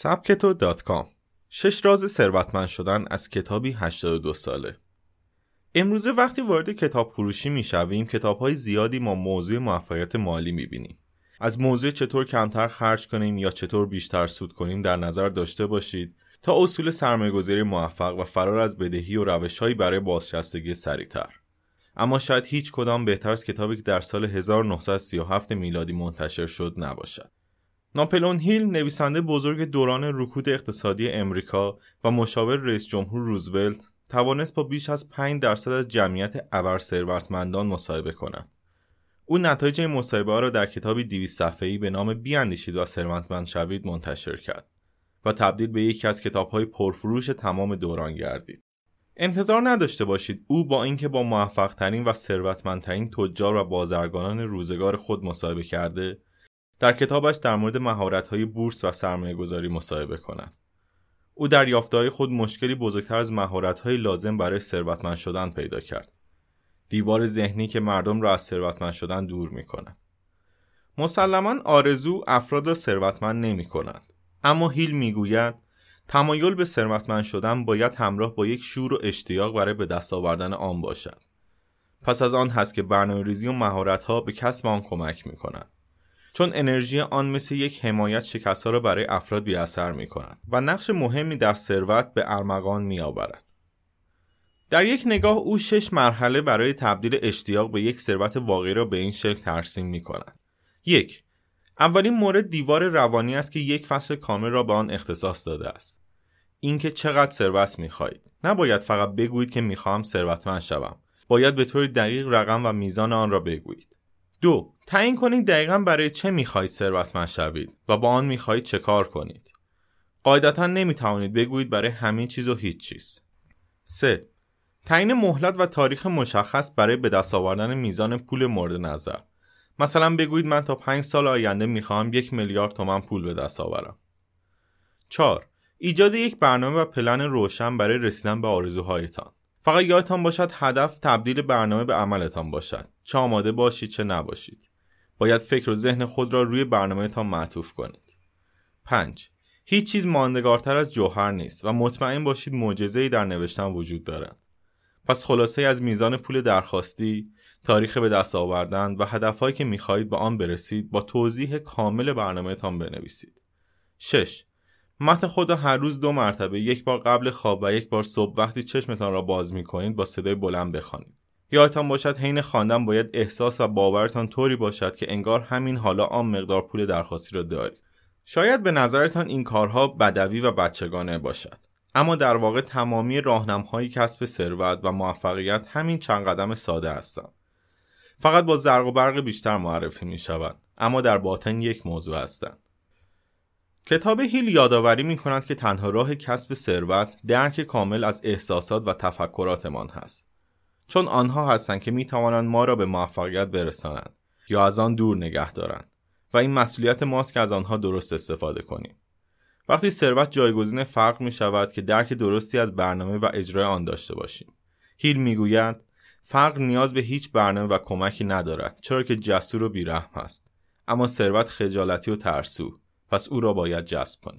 سبکتو دات کام. شش راز ثروتمند شدن از کتابی 82 ساله. امروزه وقتی وارد کتاب فروشی می‌شویم کتاب های زیادی ما موضوع موفقیت مالی می‌بینیم. از موضوع چطور کمتر خرج کنیم یا چطور بیشتر سود کنیم در نظر داشته باشید تا اصول سرمایه‌گذاری موفق و فرار از بدهی و روشهایی برای بازنشستگی سریعتر. اما شاید هیچ کدام بهتر از کتابی که در سال 1937 میلادی منتشر شد نباشد. ناپلون هیل نویسنده بزرگ دوران رکود اقتصادی امریکا و مشاور رئیس جمهور روزولت توانست با بیش از 5 درصد از جمعیت ابر ثروتمندان مصاحبه کند. او نتایج این مصاحبه را در کتابی 200 صفحه‌ای به نام بیاندیشید و ثروتمند شوید منتشر کرد و تبدیل به یکی از کتاب‌های پرفروش تمام دوران گردید. انتظار نداشته باشید او با اینکه با موفقترین و ثروتمندترین تجار و بازرگانان روزگار خود مصاحبه کرده در کتابش در مورد مهارت‌های بورس و سرمایه گذاری مصاحبه کند. او در یافته‌های خود مشکلی بزرگتر از مهارت‌های لازم برای ثروتمند شدن پیدا کرد. دیوار ذهنی که مردم را از ثروتمند شدن دور می‌کند. مسلما آرزو افراد را ثروتمند نمی‌کند. اما هیل می‌گوید تمایل به ثروتمند شدن باید همراه با یک شور و اشتیاق برای به دست آوردن آن باشد. پس از آن هست که برنامه ریزی و مهارت به کسب آن کمک می چون انرژی آن مثل یک حمایت شکست را برای افراد بی اثر می کند و نقش مهمی در ثروت به ارمغان می آورد. در یک نگاه او شش مرحله برای تبدیل اشتیاق به یک ثروت واقعی را به این شکل ترسیم می کند. یک اولین مورد دیوار روانی است که یک فصل کامل را به آن اختصاص داده است. اینکه چقدر ثروت می خواهید. نباید فقط بگویید که خواهم ثروتمند شوم. باید به طور دقیق رقم و میزان آن را بگویید. دو تعیین کنید دقیقا برای چه می‌خواهید ثروتمند شوید و با آن می‌خواهید چه کار کنید قاعدتا نمی‌توانید بگویید برای همه چیز و هیچ چیز 3. تعیین مهلت و تاریخ مشخص برای به دست آوردن میزان پول مورد نظر مثلا بگویید من تا 5 سال آینده می‌خواهم یک میلیارد تومن پول به دست آورم 4. ایجاد یک برنامه و پلن روشن برای رسیدن به آرزوهایتان فقط یادتان باشد هدف تبدیل برنامه به عملتان باشد. چه آماده باشید چه نباشید. باید فکر و ذهن خود را روی برنامهتان معطوف کنید. 5 هیچ چیز ماندگارتر از جوهر نیست و مطمئن باشید معجزه‌ای در نوشتن وجود دارد. پس خلاصه از میزان پول درخواستی تاریخ به دست آوردن و هدفهایی که می‌خواهید به آن برسید با توضیح کامل برنامهتان بنویسید. 6 متن خود هر روز دو مرتبه یک بار قبل خواب و یک بار صبح. وقتی چشمتان را باز می کنید با صدای بلند بخوانید. یادتان باشد حین خواندن باید احساس و باورتان طوری باشد که انگار همین حالا آن مقدار پول درخواستی را دارید. شاید به نظرتان این کارها بدوی و بچگانه باشد. اما در واقع تمامی راهنماهای کسب ثروت و موفقیت همین چند قدم ساده هستند. فقط با زرق و برق بیشتر معرفی می شوند اما در باطن یک موضوع هستند. کتاب هیل یادآوری می کند که تنها راه کسب ثروت درک کامل از احساسات و تفکراتمان هست. چون آنها هستند که می توانند ما را به موفقیت برسانند یا از آن دور نگه دارند و این مسئولیت ماست که از آنها درست استفاده کنیم. وقتی ثروت جایگزین فرق می شود که درک درستی از برنامه و اجرای آن داشته باشیم. هیل می‌گوید فرق نیاز به هیچ برنامه و کمکی ندارد چرا که جسور و بیرحم است اما ثروت خجالتی و ترسو. پس او را باید جذب کنید.